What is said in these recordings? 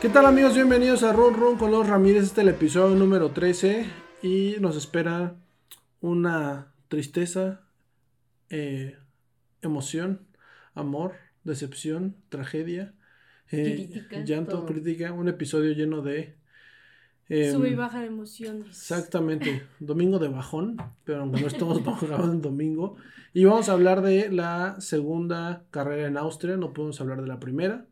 ¿Qué tal amigos? Bienvenidos a Run Run con los Ramírez. Este es el episodio número 13 y nos espera una tristeza, eh, emoción, amor, decepción, tragedia, eh, Crítica, llanto, todo. crítica. Un episodio lleno de... em, Sube y baja de emociones. Exactamente, domingo de bajón, pero aunque no estamos grabando en domingo. Y vamos a hablar de la segunda carrera en Austria, no podemos hablar de la primera.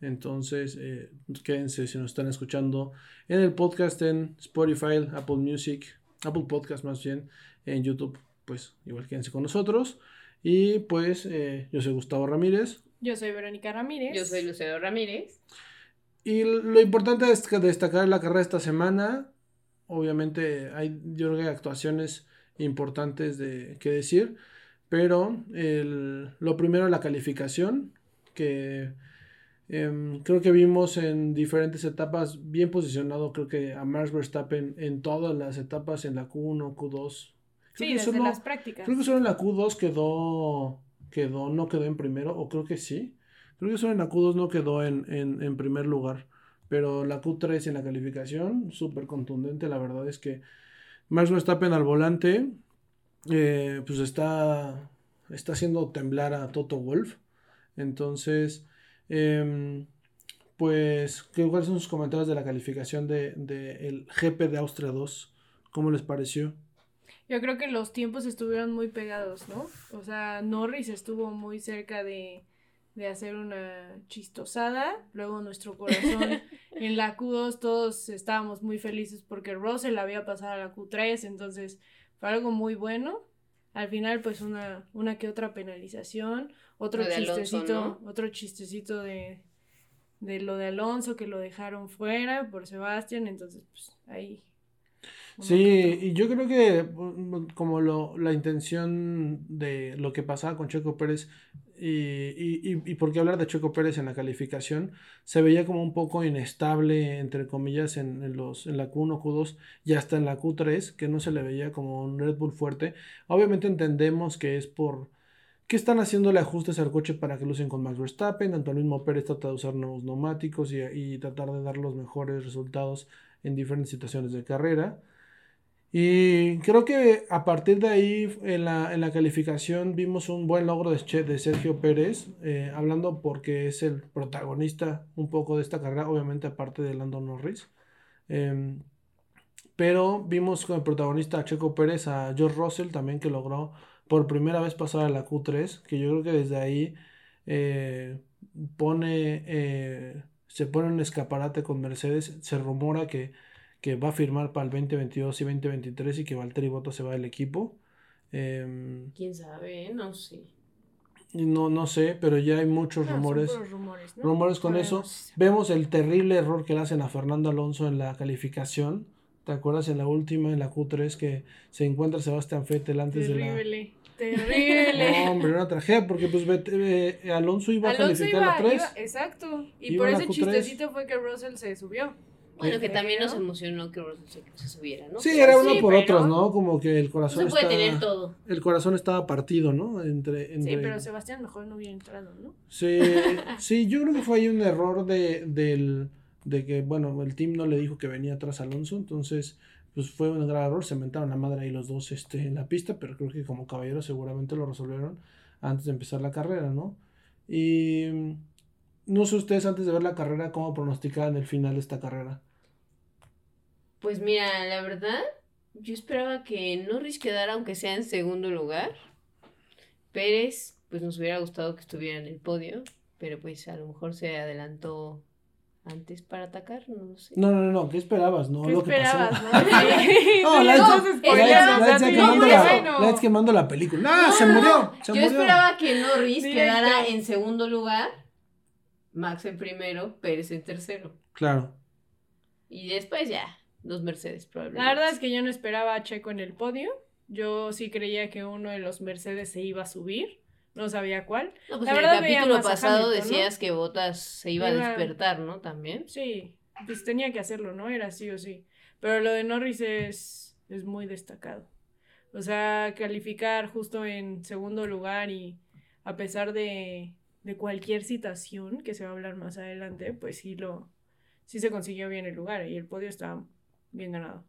Entonces, eh, quédense si nos están escuchando en el podcast en Spotify, Apple Music, Apple Podcast más bien, en YouTube, pues igual quédense con nosotros. Y pues eh, yo soy Gustavo Ramírez. Yo soy Verónica Ramírez. Yo soy Lucero Ramírez. Y lo importante es que destacar la carrera esta semana. Obviamente hay, yo creo que hay actuaciones importantes de que decir. Pero el- lo primero la calificación. Que em, creo que vimos en diferentes etapas bien posicionado. Creo que a Max Verstappen en todas las etapas, en la Q1, Q2. Creo Sí, que desde solo- las prácticas. Creo que solo en la Q2 quedó, quedó, no quedó en primero, o creo que sí. Creo que solo en la Q2 no quedó en, en, primer lugar. Pero la Q3 en la calificación, súper contundente. La verdad es que Max Verstappen al volante, eh, pues está, está haciendo temblar a Toto Wolf. Entonces, em, pues, ¿qué, ¿cuáles son sus comentarios de la calificación de, de el GP de Austria 2? ¿Cómo les pareció? Yo creo que los tiempos estuvieron muy pegados, ¿no? O sea, Norris estuvo muy cerca de, de hacer una chistosada. Luego nuestro corazón en la Q2 todos estábamos muy felices porque Russell había pasado a la Q3, entonces fue algo muy bueno. Al final, pues una, una que otra penalización, otro Alonso, chistecito, otro chistecito de, de lo de Alonso que lo dejaron fuera por Sebastián, entonces pues ahí. Sí, y yo creo que mm, como lo, la intención de lo que pasaba con Checo Pérez y, y, y, y por qué hablar de Checo Pérez en la calificación, se veía como un poco inestable, entre comillas, en, en los, en la Q1, Q2 y hasta en la Q3, que no se le veía como un Red Bull fuerte. Obviamente entendemos que es por que están haciéndole ajustes al coche para que lucen con Max Verstappen, tanto el mismo Pérez trata de usar nuevos neumáticos y, y tratar de dar los mejores resultados en diferentes situaciones de carrera. Y creo que a partir de ahí en la, en la calificación vimos un buen logro de, de Sergio Pérez, eh, hablando porque es el protagonista un poco de esta carrera, obviamente aparte de Lando Norris. Em, pero vimos como protagonista a Checo Pérez, a George Russell también que logró por primera vez pasar a la Q3, que yo creo que desde ahí eh, pone, eh, se pone un escaparate con Mercedes, se rumora que que va a firmar para el 2022 y 2023 y que Valtteri Bottas se va del equipo. Em, ¿Quién sabe? No sé. no, no sé, pero ya hay muchos No, rumores. rumores, ¿no? Rumores con eso. Vemos el terrible error que le hacen a Fernando Alonso en la calificación. ¿Te acuerdas en la última, en la Q3, que se encuentra Sebastián Vettel antes de la... Terrible, terrible. No, hombre, una tragedia, porque pues eh, Alonso iba a Alonso calificar iba, la 3. iba- exacto. Y por a ese Q3. chistecito fue que Russell se subió. Bueno, que también nos emocionó que se, subiera, ¿no? Sí, era uno Sí, por pero- otros, ¿no? Como que el No corazón se puede está- tener todo. El corazón estaba partido, ¿no? Entre, Sí, entre... pero Sebastián mejor no hubiera entrado, ¿no? Sí, sí, yo creo que fue ahí un error de, del, de que, bueno, el team no le dijo que venía atrás Alonso, entonces, pues fue un gran error, se mentaron la madre ahí los dos este, en la pista, pero creo que como caballeros seguramente lo resolvieron antes de empezar la carrera, ¿no? Y mm, no sé ustedes antes de ver la carrera, cómo pronosticaban el final de esta carrera. Pues mira, la verdad, yo esperaba que Norris quedara aunque sea en segundo lugar. Pérez, pues nos hubiera gustado que estuviera en el podio, pero pues a lo mejor se adelantó antes para atacar, no sé. No, no, no, no, ¿qué esperabas? No, ¿Qué lo que esperabas, pasó. no? No, Lance, no, quemando, la, bueno. Lance quemando la película. ¡No, se murió! Se Yo murió. esperaba que Norris Directo. quedara en segundo lugar, Max en primero, Pérez en tercero. Claro. Y después ya, los Mercedes probablemente. La verdad es que yo no esperaba a Checo en el podio. Yo sí creía que uno de los Mercedes se iba a subir. No sabía cuál. No, pues La en verdad el capítulo pasado Hamilton, ¿no? decías que Botas se iba a despertar, ¿no? También. Sí, pues tenía que hacerlo, ¿no? Era sí o sí. Pero lo de Norris es, es muy destacado. O sea, calificar justo en segundo lugar y a pesar de, de cualquier situación que se va a hablar más adelante, pues sí lo, sí se consiguió bien el lugar y el podio está bien ganado.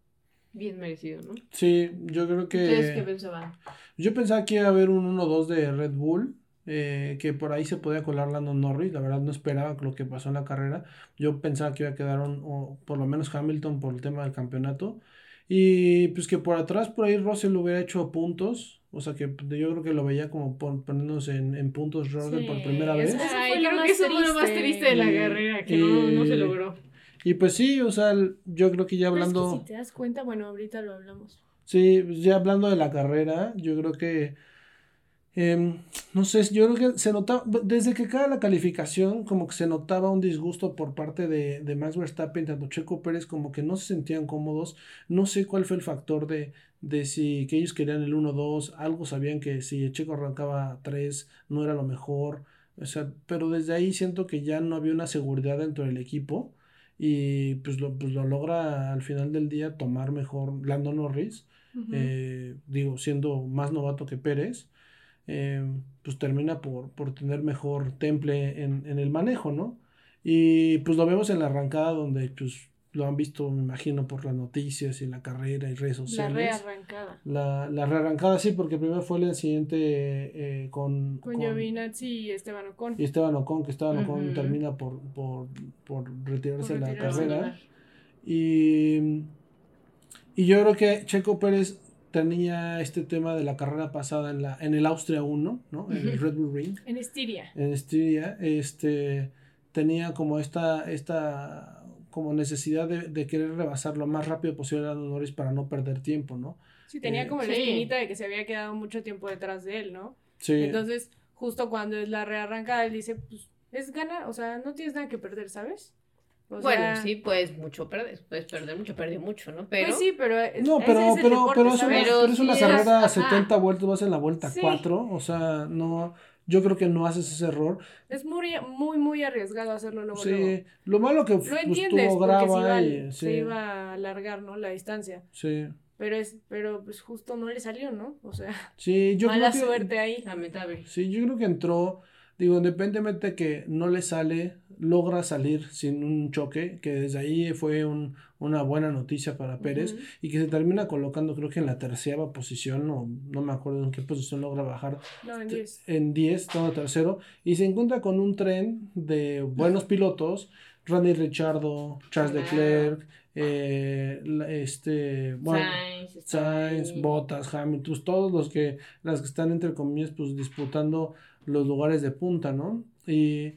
Bien merecido, ¿no? Sí, yo creo que... ¿Ustedes qué pensaban? Yo pensaba que iba a haber un 1-2 de Red Bull, eh, que por ahí se podía colar Lando Norris, la verdad no esperaba lo que pasó en la carrera, yo pensaba que iba a quedar un, o por lo menos Hamilton por el tema del campeonato, y pues que por atrás por ahí Russell hubiera hecho puntos, o sea que yo creo que lo veía como pon- poniéndose en, en puntos Russell por primera vez. Ay, creo que eso fue lo más triste. de la Y- carrera, que no, no se logró. Y pues sí, o sea, el- yo creo que ya Pero es que hablando... si te das cuenta, bueno, ahorita lo hablamos. Sí, pues ya hablando de la carrera, yo creo que, em, no sé, yo creo que se notaba, desde que cae la calificación, como que se notaba un disgusto por parte de, de Max Verstappen, tanto Checo Pérez, como que no se sentían cómodos, no sé cuál fue el factor de, de si que ellos querían el 1-2, algo sabían que si Checo arrancaba 3 no era lo mejor, o sea, pero desde ahí siento que ya no había una seguridad dentro del equipo y pues lo, pues lo logra al final del día tomar mejor Lando Norris eh, digo, siendo más novato que Pérez, eh, pues termina por, por tener mejor temple en, en el manejo, ¿no? Y pues lo vemos en la arrancada donde pues lo han visto, me imagino, por las noticias y la carrera y redes la sociales. rearrancada. La, la rearrancada sí, porque primero fue el incidente eh, con, Con con- Giovinazzi y Esteban Ocon. y Esteban Ocon, que Esteban Ocon termina por, por, por retirarse de la carrera. Y, y yo creo que Checo Pérez tenía este tema de la carrera pasada en, la, en el Austria 1, ¿no? En el. Red Bull Ring, En Estiria. en Estiria, este, tenía como esta, esta como necesidad de, de querer rebasar lo más rápido posible a Norris para no perder tiempo, ¿no? Sí, tenía Eh, como la sí. espinita de que se había quedado mucho tiempo detrás de él, ¿no? Sí, Entonces, justo cuando es la rearrancada, él dice, pues, es ganar, o sea, no tienes nada que perder, ¿sabes? O Bueno, sea, sí, puedes mucho perder, puedes perder mucho, perdió mucho, ¿no? Pero Pues sí, pero... es- no, ese pero, es el pero, deporte, pero, es una. Pero pero es una sí carrera a es- ajá. 70 vueltas, vas en la vuelta Sí. 4, o sea, no, yo creo que no haces ese error. Es muy, muy, muy arriesgado hacerlo luego, luego. Sí, lo malo que Lo pues, entiendes, tuvo porque se iba, grava y se sí, iba a alargar, ¿no? La distancia. sí, Pero es, pero pues justo no le salió, ¿no? O sea, sí, yo mala creo que, suerte ahí. lamentable. sí, yo creo que entró, digo, independientemente de que no le sale, logra salir sin un choque, que desde ahí fue un, una buena noticia para Pérez, y que se termina colocando creo que en la tercera posición, o no me acuerdo en qué posición logra bajar, No, en 10. en 10, todo tercero, y se encuentra con un tren de buenos pilotos, Randy Richardo, Charles Ah. Leclerc, eh, este, bueno, Sainz, Sainz. Bottas, Hamilton, todos los que, las que están entre comillas, pues disputando los lugares de punta, ¿no? Y,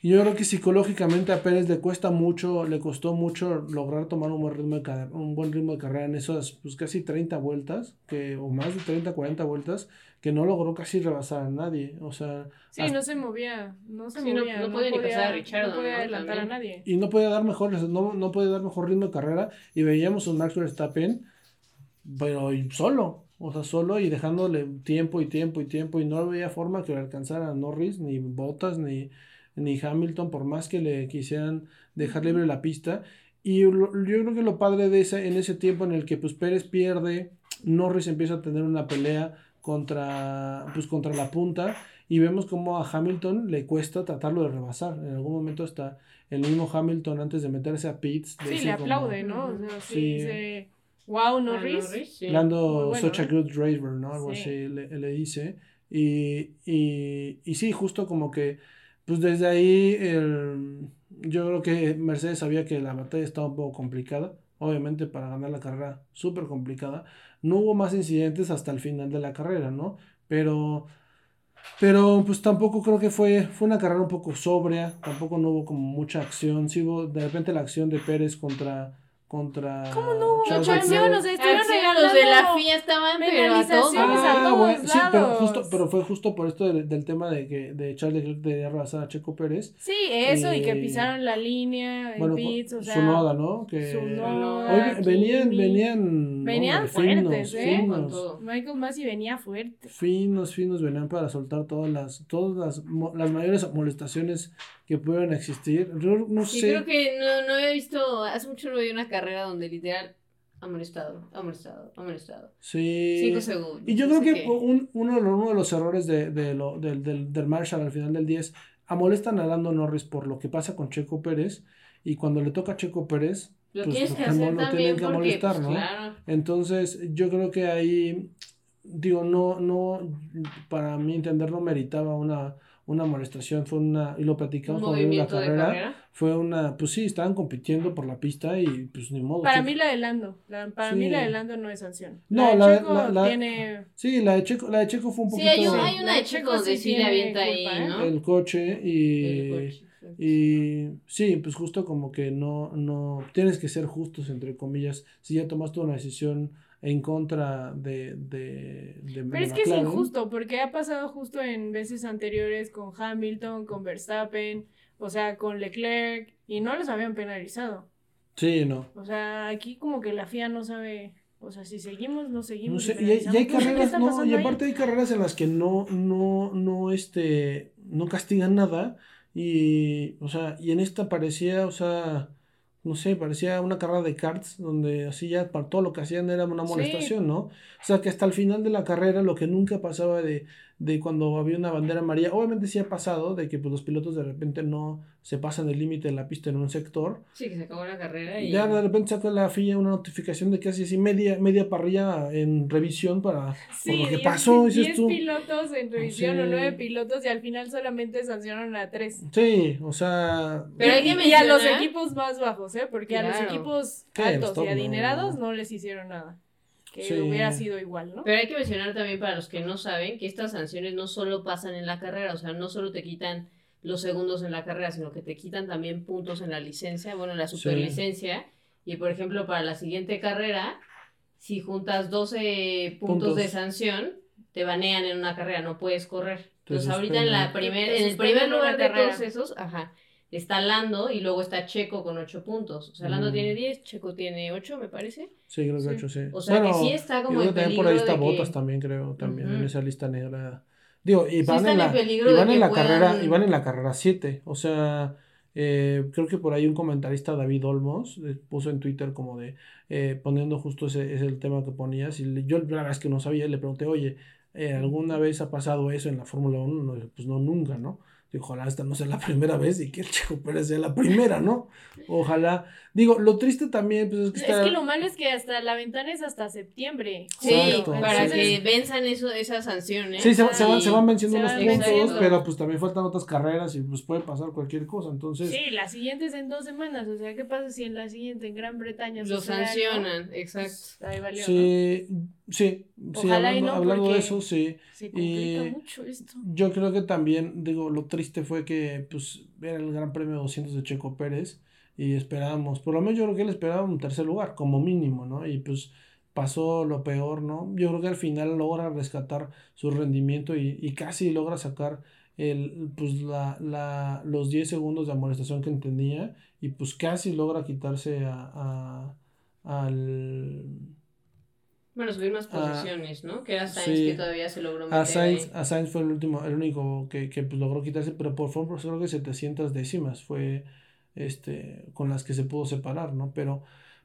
y yo creo que psicológicamente a Pérez le cuesta mucho, le costó mucho lograr tomar un buen ritmo de carrera, un buen ritmo de carrera en esas, pues casi 30 vueltas, que, o más de 30, 40 vueltas, que no logró casi rebasar a nadie, o sea, Sí, hasta- no se movía, no se Sí, no- movía. no podía ni pasar a Richardo, No podía ¿no? adelantar a nadie. y no podía dar mejor, no, no podía dar mejor ritmo de carrera y veíamos a un Max Verstappen pero solo, o sea, solo y dejándole tiempo y tiempo y tiempo y no había forma que le alcanzara a Norris, ni Bottas, ni, ni Hamilton, por más que le quisieran dejar libre la pista. Y lo- yo creo que lo padre de ese, en ese tiempo en el que pues Pérez pierde, Norris empieza a tener una pelea contra, pues, contra la punta y vemos como a Hamilton le cuesta tratarlo de rebasar. En algún momento hasta el mismo Hamilton antes de meterse a pits. Sí, le como, aplaude, ¿no? O sea, sí, Sí. dice, wow, Norris. sí. Lando bueno, such a ¿eh? good driver, ¿no? Algo Sí. así le, le dice. Y, y, y sí, justo como que, pues desde ahí, el- yo creo que Mercedes sabía que la batalla estaba un poco complicada. Obviamente para ganar la carrera, súper complicada. No hubo más incidentes hasta el final de la carrera, ¿no? Pero, pero pues tampoco creo que fue, fue una carrera un poco sobria. Tampoco no hubo como mucha acción. Sí hubo de repente la acción de Pérez contra... contra ¿Cómo no hubo Charles acción? O sea, estuvieron Acción, regalando los de la FIA estaban, pero a todos. penalizaciones a Ah, todos bueno, sí, pero justo, pero fue justo por esto del, del tema de que de Charles Leclerc de rebasar a Checo Pérez. Sí, eso, y que Eh, pisaron la línea en Bueno, pits, o sea. su noda, ¿no? Que Hoy venían, Kimi. venían, Venían fuertes, finos, ¿eh? Con finos, todo. Michael Massey venía fuerte. finos, finos, venían para soltar todas las, todas las, mo- las mayores molestaciones que pudieran existir. Yo no Sí, sé. creo que no, no había visto, hace mucho no veía una carrera donde literal amonestado, amonestado, amonestado. Sí. Cinco segundos. Y yo no creo que un- uno, de los- uno de los errores de, de lo- del, del, del Marshall al final del 10 amolestan a Lando Norris por lo que pasa con Checo Pérez y cuando le toca a Checo Pérez, Lo pues, tienes lo que hacer lo también tienen que porque, molestar, pues, ¿no? claro. entonces yo creo que ahí, digo, no, no, para mi entender no meritaba una, una amonestación, fue una, y lo platicamos cuando vimos la carrera, carrera. fue una, pues sí, estaban compitiendo por la pista y pues ni modo. Para Checo- mí la de Lando. la- para Sí. mí la de Lando no es sanción. No, la de Checo la- la- tiene. Sí, la de Checo, la de Checo fue un poquito hay, Sí. hay una La de de Checo de sí le avienta ahí, ¿eh? ¿no? el coche y, El coche. y sí, pues justo como que no, no, tienes que ser justos entre comillas, si ya tomaste una decisión en contra de, de, de Pero es que es injusto, porque ha pasado justo en veces anteriores con Hamilton, con Verstappen, o sea, con Leclerc, y no los habían penalizado. Sí, no. O sea, aquí como que la FIA no sabe, o sea, si seguimos, no No seguimos. sé, y hay, y hay qué carreras, no, y ahí. aparte hay carreras en las que no, no, no, este, no castigan nada, y, o sea, y en esta parecía, o sea, no sé, parecía una carrera de karts, donde así ya para todo lo que hacían era una Sí. molestación, ¿no? O sea, que hasta el final de la carrera, lo que nunca pasaba de, de cuando había una bandera amarilla, obviamente sí ha pasado, de que pues, los pilotos de repente no se pasan el límite de la pista en un sector, Sí, que se acabó la carrera y... ya de repente saca la FIA una notificación de casi así media, media parrilla en revisión para Sí, por lo que diez- pasó, dices diez tú. pilotos en revisión o nueve pilotos y al final solamente sancionaron a tres. Sí, o sea, Pero hay que y a los equipos más bajos, ¿eh? Porque a los equipos Sí, altos y adinerados no. no les hicieron nada. Que Sí. hubiera sido igual, ¿no? Pero hay que mencionar también para los que no saben que estas sanciones no solo pasan en la carrera, o sea, no solo te quitan los segundos en la carrera, sino que te quitan también puntos en la licencia, bueno, en la superlicencia. Y por ejemplo, para la siguiente carrera, si juntas 12 puntos, Puntos. de sanción, te banean en una carrera, no puedes correr. Te Entonces, ahorita en la primer, en el primer lugar de todos esos, ajá, está Lando y luego está Checo con 8 puntos. O sea, Lando Mm. tiene 10, Checo tiene 8, me parece. sí, creo que Sí. ha hecho sí. O sea, que sí está como en también por ahí está que- Botas también, creo, también en esa lista negra. Digo, y van en la, en y van en la carrera, y van en la carrera 7, o sea, eh, creo que por ahí un comentarista, David Olmos, eh, puso en Twitter como de, eh, poniendo justo ese, ese el tema que ponías, y le- yo la verdad es que no sabía, y le pregunté, oye, eh, ¿alguna vez ha pasado eso en la Fórmula 1? No, pues no, nunca, ¿no? Digo, ojalá esta no sea la primera vez y que el Checo Pérez sea la primera, ¿no? Ojalá. Digo, lo triste también, pues es que Es está... que lo malo es que hasta la ventana es hasta septiembre. Sí, Exacto. para que venzan eso, esas sanciones. Sí, se, se van, Y- se van venciendo se unos van puntos, venciendo. pero pues también faltan otras carreras y pues puede pasar cualquier cosa. Entonces, Sí, la siguiente es en dos semanas. O sea, ¿qué pasa si en la siguiente en Gran Bretaña Lo algo? sancionan, exacto. Pues, ahí valió, ¿no? sí, sí, sí, y hablando, no, hablando de eso, sí. Se complica Y- mucho esto. Yo creo que también, digo, lo triste fue que pues era el Gran Premio 200 de Checo Pérez y esperábamos, por lo menos yo creo que él esperaba un tercer lugar, como mínimo, ¿no? Y pues pasó lo peor, ¿no? Yo creo que al final logra rescatar su rendimiento y, casi logra sacar el, pues la, la, los 10 segundos de amonestación que tenía y pues casi logra quitarse a, a- al, Bueno, subir más Ah, posiciones, ¿no? Que era Sainz sí. que todavía se logró meter A Sainz, a Sainz fue el último, el único que, que, pues, logró quitarse, pero por por creo que 700 décimas fue este con las que se pudo separar, ¿no? Pero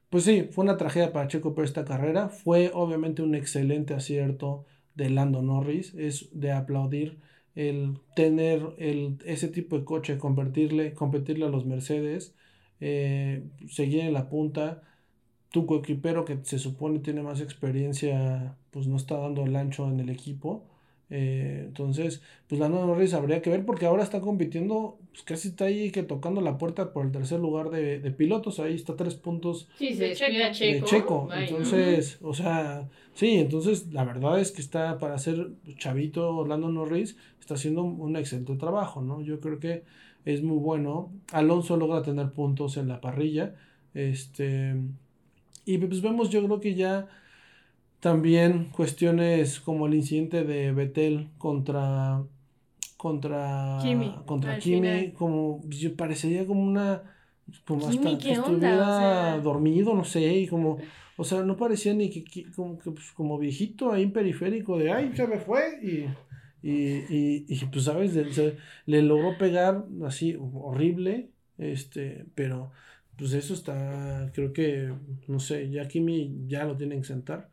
pues sí, fue una tragedia para Checo por esta carrera, fue obviamente un excelente acierto de Lando Norris, es de aplaudir el tener el, ese tipo de coche, convertirle, competirle a los Mercedes, eh, seguir en la punta, tu coequipero que se supone tiene más experiencia, pues no está dando el ancho en el equipo. Eh, entonces, pues Lando Norris habría que ver porque ahora está compitiendo, pues casi está ahí que tocando la puerta por el tercer lugar de, de pilotos, ahí está tres puntos Sí, se de Checo. Checo. de Checo. Ay, ¿no? entonces, o sea, sí, entonces la verdad es que está para ser chavito Lando Norris, está haciendo un excelente trabajo, ¿no? Yo creo que es muy bueno. Alonso logra tener puntos en la parrilla. Este, y pues vemos, yo creo que ya también cuestiones como el incidente de Betel contra contra Kimi, contra al Kimi, final. como yo parecería como una como Kimi, hasta que estuviera O sea- dormido, no sé, y como o sea, no parecía ni que, que- como que pues, como viejito ahí en periférico de ay, se me fue y y, y, y, pues sabes, le, se- le logró pegar así horrible, este, pero pues eso está, creo que, no sé, ya Kimi ya lo tienen que sentar.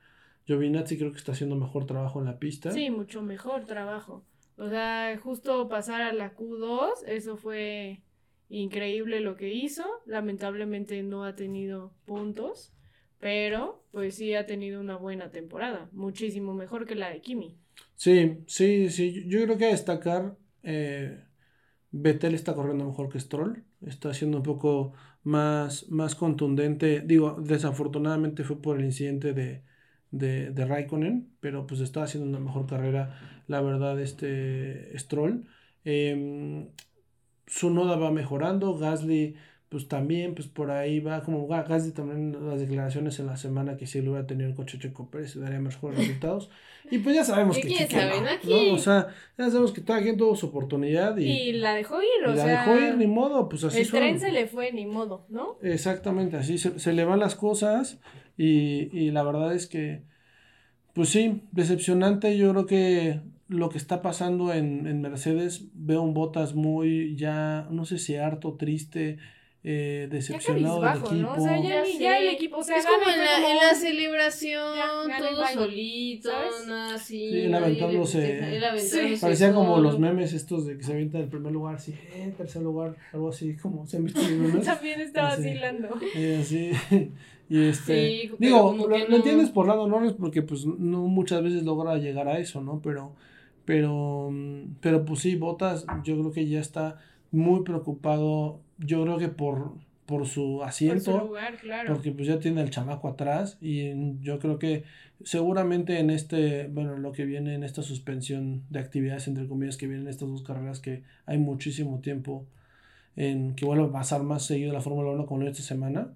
Giovinazzi creo que está haciendo mejor trabajo en la pista. Sí, mucho mejor trabajo. O sea, justo pasar a la Q2, eso fue increíble lo que hizo. Lamentablemente no ha tenido puntos, pero pues sí ha tenido una buena temporada, muchísimo mejor que la de Kimi. Sí, sí, sí, yo creo que a destacar, eh, Vettel está corriendo mejor que Stroll, está siendo un poco más, más contundente, digo, desafortunadamente fue por el incidente de, de, de Raikkonen, pero pues está haciendo una mejor carrera, la verdad, este Stroll. Eh, su noda va mejorando, Gasly pues también, pues por ahí va, como Gasly también las declaraciones en la semana que si lo hubiera tenido el coche Checo Pérez daría mejores resultados. Y pues ya sabemos que, quién sabe, aquí? ¿no? O sea, ya sabemos que cada quien tuvo su oportunidad y, y la dejó ir, o la sea. dejó ir, ni modo, pues así El son. tren se le fue, ni modo, ¿no? Exactamente, así se, se le van las cosas y, y la verdad es que, pues sí, decepcionante, yo creo que lo que está pasando en, en Mercedes, veo un Botas muy ya, no sé si harto, triste, eh, decepcionado del equipo. ¿no? O sea, ya, ya el equipo, o sea, es como en la, como en la celebración, Ya, gana y todo bye. solito, ¿Sabes? nada así. Sí, le aventándose- aventándose Parecía como los memes estos de que se avientan en el primer lugar, así, eh, tercer lugar, algo así, como se han visto los memes. También estaba Sí. vacilando. Eh, así, y este, Sí, digo, lo, que lo no- entiendes por lado Norris porque pues no muchas veces logra llegar a eso, ¿no? Pero, pero, mm, pero pues sí, Botas, yo creo que ya está muy preocupado, yo creo que por, por su Por su asiento, lugar, claro. porque pues ya tiene el chamaco atrás y yo creo que seguramente en este, bueno, lo que viene en esta suspensión de actividades, entre comillas, que vienen estas dos carreras que hay muchísimo tiempo en que vuelva a pasar más seguido la Fórmula 1 como lo esta semana,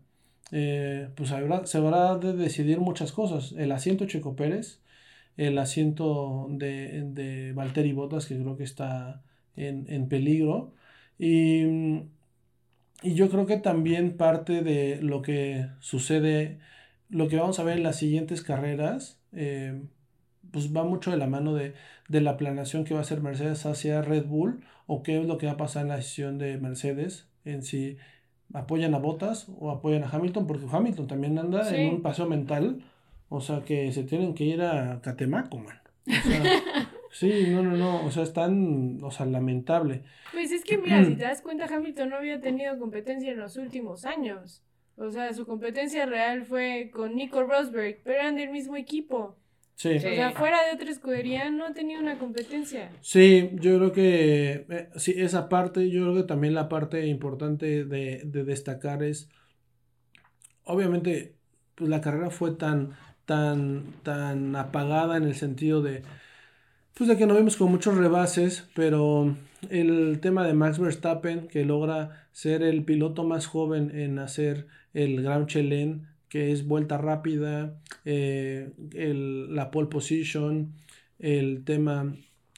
eh, pues habrá, se habrá de decidir muchas cosas. El asiento Checo Pérez, el asiento de, de Valtteri Bottas, que creo que está en, en peligro. Y, mm, y yo creo que también parte de lo que sucede, lo que vamos a ver en las siguientes carreras, eh, pues va mucho de la mano de, de la planeación que va a hacer Mercedes hacia Red Bull o qué es lo que va a pasar en la decisión de Mercedes en si apoyan a Bottas o apoyan a Hamilton, porque Hamilton también anda Sí. en un paseo mental, o sea que se tienen que ir a Catemaco, man. O sea, sí, no, no, no, o sea, están, o sea, lamentable. Pues es que mira, si te das cuenta, Hamilton no había tenido competencia en los últimos años. O sea, su competencia real fue con Nico Rosberg, pero eran del mismo equipo. Sí. Sí. O sea, fuera de otra escudería no ha tenido una competencia. Sí, yo creo que eh, sí, esa parte, yo creo que también la parte importante de, de destacar es, obviamente, pues la carrera fue tan, tan, tan apagada en el sentido de, pues de que no vimos con muchos rebases, pero el tema de Max Verstappen, que logra ser el piloto más joven en hacer el Grand Chelem, que es vuelta rápida, eh, la pole position, el tema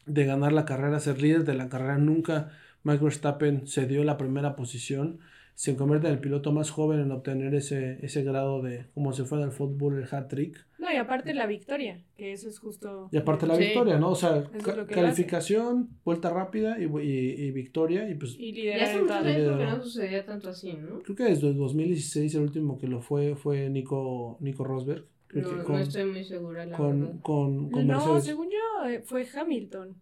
de ganar la carrera, ser líder de la carrera. Nunca Max Verstappen se dio la primera posición. Se convierte en el piloto más joven en obtener ese, ese grado de, como se fue en el fútbol, el hat trick. No, y aparte la victoria, que eso es justo. Y aparte la Sí. victoria, ¿no? O sea, ca- calificación, vuelta rápida y, y- y victoria. Y pues Y Ya liderar hace liderazgo. tiempo que no sucedía tanto así, ¿no? creo que desde el 2016 el último que lo fue fue Nico, Nico Rosberg. No, no con, estoy muy segura, la con, verdad. con, con No, Mercedes. según yo, eh, fue Hamilton.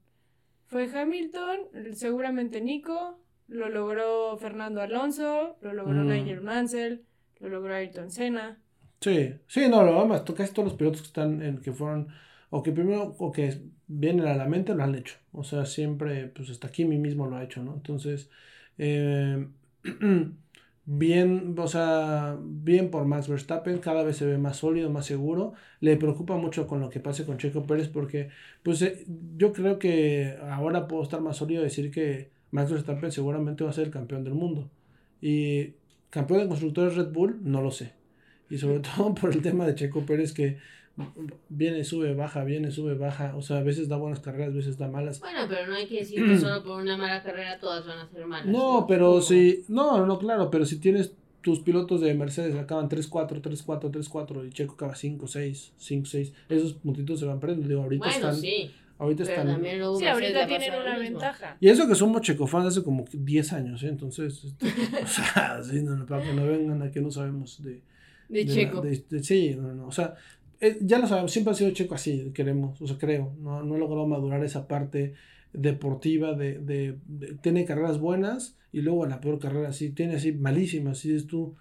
Fue Hamilton, seguramente Nico, lo logró Fernando Alonso, lo logró Mm. Nigel Mansell, lo logró Ayrton Senna. Sí, sí, no, lo demás, casi todos los pilotos que están en que fueron, o que primero, o que vienen a la mente, lo han hecho. O sea, siempre, pues hasta Kimi mismo lo ha hecho, ¿no? Entonces, eh, bien, o sea, bien por Max Verstappen, cada vez se ve más sólido, más seguro. Le preocupa mucho con lo que pase con Checo Pérez, porque, pues, eh, yo creo que ahora puedo estar más sólido y decir que Max Verstappen seguramente va a ser el campeón del mundo. Y campeón de constructores Red Bull, no lo sé. Y sobre todo por el tema de Checo Pérez que viene, sube, baja, viene, sube, baja. O sea, a veces da buenas carreras, a veces da malas. Bueno, pero no hay que decir que solo por una mala carrera todas van a ser malas. No, pero Como- si, no, no, claro, pero si tienes tus pilotos de Mercedes acaban 3-4, 3-4, 3-4 y Checo acaba 5-6, 5-6, esos puntitos se van perdiendo. Digo, ahorita Bueno, están, sí. Ahorita Pero están... también Sí, ahorita tienen una ventaja. Y eso que somos checofans hace como 10 años, ¿eh? Entonces, este, o sea, sí, no, no, para que no vengan a que no sabemos de... De de la- Checo. de- de- sí, no, no, o sea, eh, ya lo sabemos, siempre ha sido Checo así, queremos, o sea, creo, no, no he logrado madurar esa parte deportiva de, de, de- tiene carreras buenas y luego la peor carrera así, tiene así malísimas, así es tú,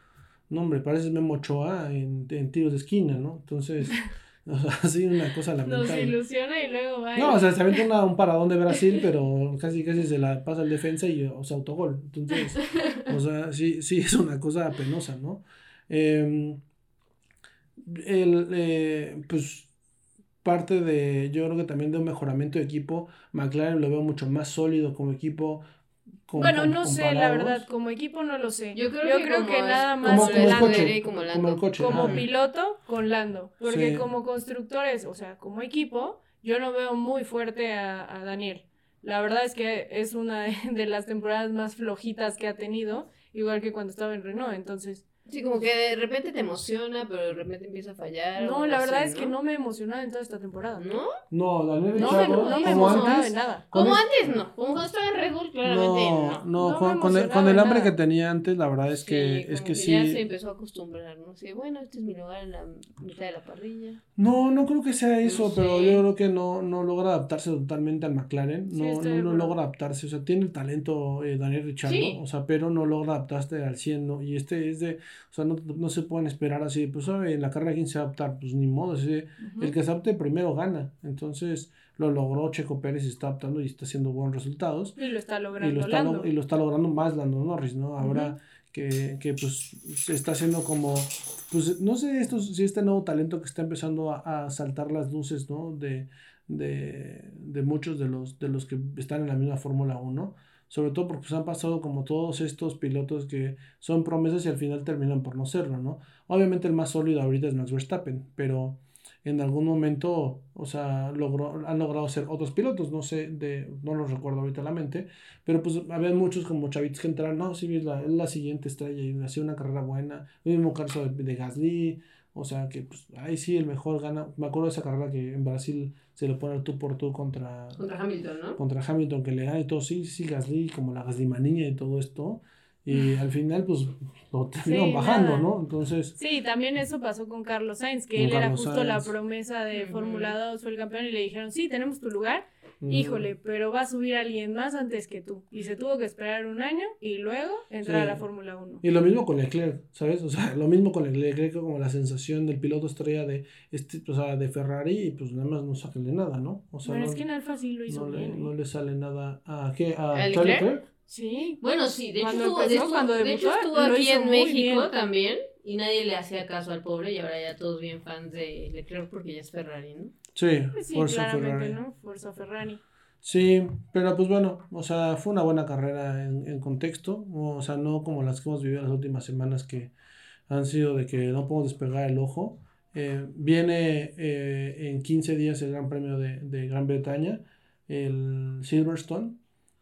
no hombre, pareces Memo Ochoa en, en tiros de esquina, ¿no? Entonces, así una cosa Nos lamentable. ilusiona y luego va. No, o sea, se avienta una- un paradón de Brasil, pero casi casi se la pasa el defensa y o sea, autogol. Entonces, o sea, sí, sí es una cosa penosa, ¿no? Eh, el, eh, pues parte de, yo creo que también de un mejoramiento de equipo, McLaren lo veo mucho más sólido como equipo. Con- bueno, con- no sé, la verdad, como equipo no lo sé. Yo creo que como nada es- más como, como Lando, coche, como Lando. coche. como piloto con Lando. Porque Sí. como constructores, o sea, como equipo, yo no veo muy fuerte a, a Daniel. La verdad es que es una de, de las temporadas más flojitas que ha tenido, igual que cuando estaba en Renault. Entonces, Sí, como que de repente te emociona, pero de repente empieza a fallar. no, la así, verdad es que no me emocionaba en toda esta temporada. ¿No? No, Daniel No me, no me como emocionaba antes, nada. Como es- antes no. Como cuando estaba en Red Bull, claramente No, no. no, No con, el, con el hambre nada. que tenía antes, la verdad es que, Sí, es que Ya sí. se empezó a acostumbrar, ¿no? Sí, bueno, este es mi lugar en la mitad de la parrilla. No, no creo que sea eso, No pero yo creo que no, no logra adaptarse totalmente al McLaren. Sí, No, estoy no, logra adaptarse. O sea, tiene el talento eh, Daniel Ricciardo, Sí. o sea, pero no logra adaptarse al 100, ¿no? Y este es de, o sea, no, no se pueden esperar así, pues, ¿sabe? En la carrera, ¿quién se va a adaptar? Pues ni modo, así el que se adapte primero gana. Entonces, lo logró Checo Pérez y está adaptando y está haciendo buenos resultados. Y lo está Y logrando lo, está, lo- y lo está logrando más Lando Norris, ¿no? Ahora que, que, pues se está haciendo como, pues no sé esto, si este nuevo talento que está empezando a, a saltar las luces, ¿no? De, de, de muchos de los, de los que están en la misma Fórmula 1. Sobre todo porque pues, han pasado como todos estos pilotos que son promesas y al final terminan por no serlo, ¿no? Obviamente el más sólido ahorita es Max Verstappen, pero en algún momento, o sea, han logrado ser otros pilotos, no sé, de, no los recuerdo ahorita la mente, pero pues había muchos como chavitos que entraron, no, sí, es la, la siguiente estrella y hacía una carrera buena, el mismo caso de Gasly, o sea, que pues ahí sí el mejor gana, me acuerdo de esa carrera que en Brasil se le pone el tú por tú contra, Contra Hamilton, ¿no? contra Hamilton que le gana y todo, sí, sí, Gasly, como la Gaslymanía y todo esto, y al final pues lo terminaron Sí, bajando, nada. ¿no? Entonces... Sí, también eso pasó con Carlos Sainz, que él era justo la promesa de. Fórmula 2, fue el campeón, y le dijeron, sí, tenemos tu lugar, híjole, pero va a subir alguien más antes que tú. Y se tuvo que esperar un año y luego entrar Sí. a la Fórmula 1. Y lo mismo con Leclerc, ¿sabes? O sea, lo mismo con Leclerc, como la sensación del piloto estrella de este, o sea, de Ferrari y pues nada más no sacarle nada, ¿no? O sea, Bueno, no, es que en Alfa sí lo hizo no le, bien. ¿eh? no le sale nada a ¿qué? ¿A ¿A Charles Leclerc? Leclerc? Sí. Bueno, sí, de hecho Cuando estuvo, de empezó, hecho- cuando de hecho debutó, estuvo aquí en México bien. también y nadie le hacía caso al pobre y ahora ya todos bien fans de Leclerc porque ya es Ferrari, ¿no? Sí, Pues sí, Forza claramente, Ferrari. ¿no? Forza Ferrari. Sí, pero pues bueno, o sea, fue una buena carrera en, en contexto, o sea, no como las que hemos vivido las últimas semanas que han sido de que no podemos despegar el ojo. Eh, viene eh, en 15 días el Gran Premio de, de Gran Bretaña, el Silverstone.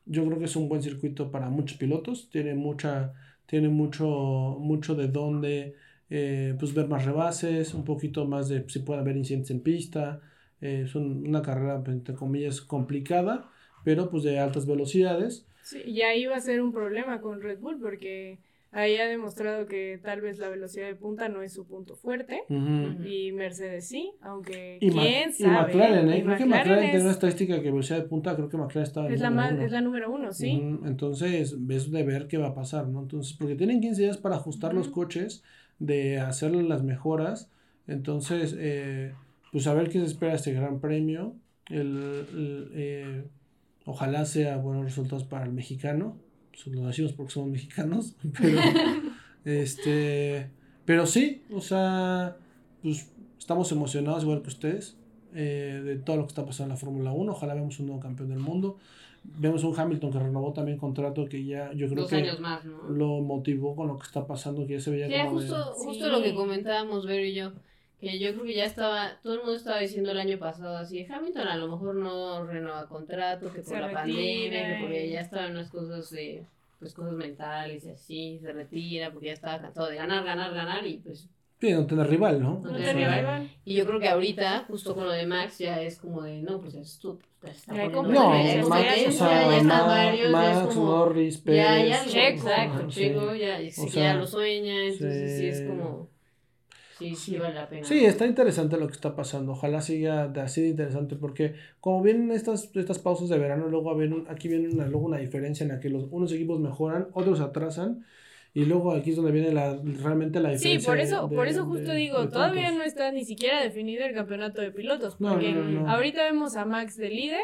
Yo creo que es un buen circuito para muchos pilotos, tiene mucha, tiene mucho, mucho de dónde eh, pues ver más rebases, un poquito más de si puede haber incidentes en pista. Eh, es un- una carrera, pues, entre comillas, complicada, pero pues de altas velocidades. Sí, y ahí va a ser un problema con Red Bull porque ahí ha demostrado que tal vez la velocidad de punta no es su punto fuerte. Y Mercedes sí, aunque Y, Ma- quién y sabe. McLaren, ¿eh? Y creo que McLaren McLaren tiene es- una estadística que velocidad de punta, creo que McLaren está en es la, número más, uno. es la número uno, sí. Entonces, ves de ver qué va a pasar, ¿no? Entonces, porque tienen 15 días para ajustar los coches, de hacerle las mejoras. Entonces, eh, pues a ver qué se espera este gran premio. El, el, eh, ojalá sea buenos resultados para el mexicano. Pues lo decimos porque somos mexicanos. Pero, este, pero sí, o sea, pues estamos emocionados igual que ustedes eh, de todo lo que está pasando en la Fórmula 1. Ojalá veamos un nuevo campeón del mundo. Vemos un Hamilton que renovó también contrato que ya yo creo Dos que años más, ¿no? lo motivó con lo que está pasando, que ya se veía Sí, de- justo, Sí. justo lo que comentábamos, Vero y yo. Que yo creo que ya estaba, todo el mundo estaba diciendo el año pasado así, Hamilton a lo mejor no renueva contrato, que por Se la retira pandemia, que porque ya estaban unas cosas de, pues cosas mentales y así, se retira porque ya estaba cansado de ganar, ganar, ganar y pues Sí, no tener rival, ¿no? Rival. rival. Y yo creo que ahorita, justo con lo de Max, ya es como de, no, pues es tú. está Ya poniendo No, Max, sea, o ya sea, están Ma- varios, ya es Max, como- Norris, Ya, Pérez. ya, Checo, exacto, sí. Checo, ya, ya lo sueña, entonces sí, es como, sí, sí vale la pena. Sí, está interesante lo que está pasando. Ojalá siga de así de interesante porque como vienen estas, estas pausas de verano, luego ven, aquí viene una, luego una diferencia en la que los, unos equipos mejoran, otros atrasan y luego aquí es donde viene la, realmente la Sí, diferencia. por eso, de- por eso de- justo de digo, todavía puntos. no está ni siquiera definido el campeonato de pilotos, porque no, no, no. ahorita vemos a Max de líder,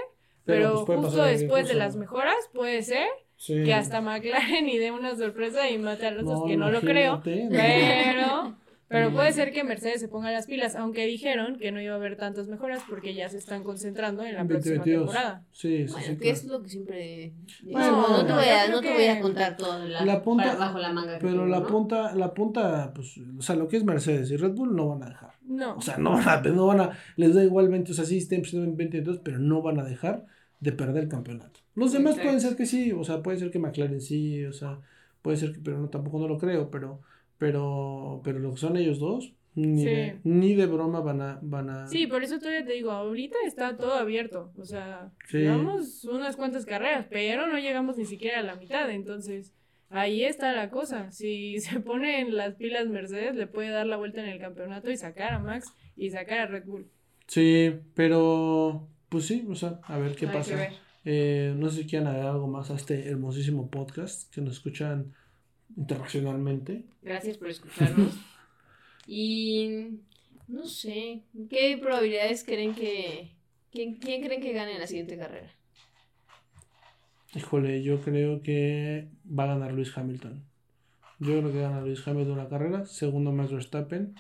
Pero, pero, pues, justo después de las mejoras puede ser Sí. que hasta McLaren y dé una sorpresa y mate a los No, que no lo creo, pero pero puede ser que Mercedes se ponga las pilas, aunque dijeron que no iba a haber tantas mejoras porque ya se están concentrando en la próxima 2022. temporada. Sí, sí, Bueno, sí, que claro. es lo que siempre... Bueno, no, no te voy a, no te voy a contar todo la, La punta- para- bajo la manga. Pero tengo, la ¿no? punta, la punta, pues, o sea, lo que es Mercedes y Red Bull no van a dejar. No. O sea, no van a, no van a, les da igual 20, o sea, sí estén en 22, pero no van a dejar de perder el campeonato. Los demás Exacto. pueden ser que sí, o sea, puede ser que McLaren sí, o sea, puede ser que, pero no, tampoco no lo creo, pero, pero, pero lo que son ellos dos, ni, Sí. de, ni de broma van a, van a, Sí, por eso todavía te digo, ahorita está todo abierto. O sea, Sí. llevamos unas cuantas carreras, pero no llegamos ni siquiera a la mitad. Entonces, ahí está la cosa. Si se ponen las pilas Mercedes, le puede dar la vuelta en el campeonato y sacar a Max y sacar a Red Bull. sí, pero, pues sí, o sea, a ver qué Hay pasa. Eh, no sé si quieren agregar algo más a este hermosísimo podcast que nos escuchan internacionalmente. Gracias por escucharnos. y no sé, ¿qué probabilidades creen que... ¿Quién, quién creen que gane en la siguiente carrera? Híjole, yo creo que va a ganar Luis Hamilton. Yo creo que gana Luis Hamilton la carrera, segundo Max Verstappen.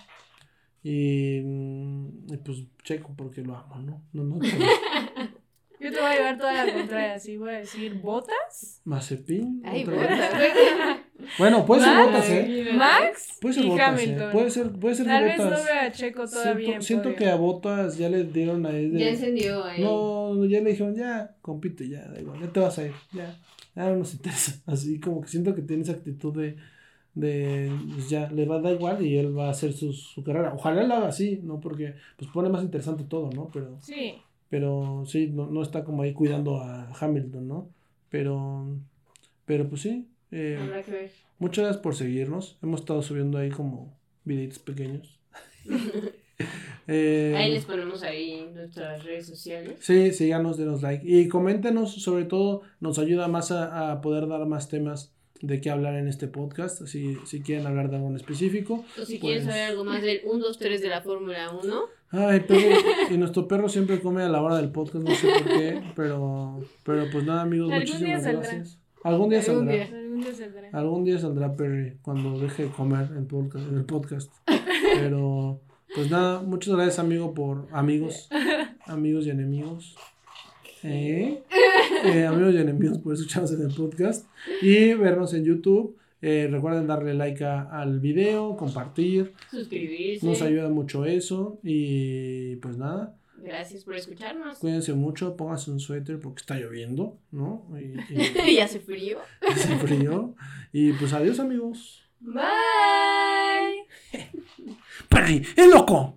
Y, mm, y pues Checo, porque lo amo, ¿no? No, no, pero Yo te voy a llevar toda la contraria. Así voy a decir, ¿botas? Mazepin. Ay, botas. Vez. Bueno, puede ser botas, ¿eh? Max Puede ser y botas, ¿eh? Puede ser, puede ser Tal vez botas. no vea a Checo todavía. siento en siento que a botas ya le dieron ahí de. Ya encendió ahí. No, ya le dijeron, ya, compite, ya, da igual, ya te vas a ir, ya, ya no nos interesa. Así como que siento que tiene esa actitud de, de pues ya, le va a dar igual y él va a hacer su, su carrera. Ojalá lo haga así, ¿no? Porque pues pone más interesante todo, ¿no? Pero, Sí. pero sí, no, no está como ahí cuidando a Hamilton, ¿no? Pero, pero pues sí, eh, Habrá que ver. muchas gracias por seguirnos. Hemos estado subiendo ahí como videitos pequeños. Eh, Ahí les ponemos ahí nuestras redes sociales. Sí, síganos, denos like. Y coméntenos, sobre todo, nos ayuda más a, a poder dar más temas de qué hablar en este podcast. Si, si quieren hablar de algo en específico. O si Pues- quieren saber algo más del 1, 2, 3 de la Fórmula 1. Ay, perro, y nuestro perro siempre come a la hora del podcast, no sé por qué. Pero, pero pues nada, amigos, muchísimas gracias. Algún día saldrá. Algún día saldrá. Algún día saldrá Perry cuando deje de comer en, podcast, en el podcast. Pero, pues nada, muchas gracias, amigo, por amigos, amigos y enemigos. ¿Eh? Eh, amigos y enemigos por escucharnos en el podcast y vernos en YouTube. Eh, recuerden darle like a- al video, compartir. Suscribirse. Nos ayuda mucho eso. Y pues nada, Gracias por escucharnos. cuídense mucho, pónganse un suéter porque está lloviendo, ¿no? Y, y ya hace frío. hace frío. Y pues adiós, amigos. Bye. Perry, es loco.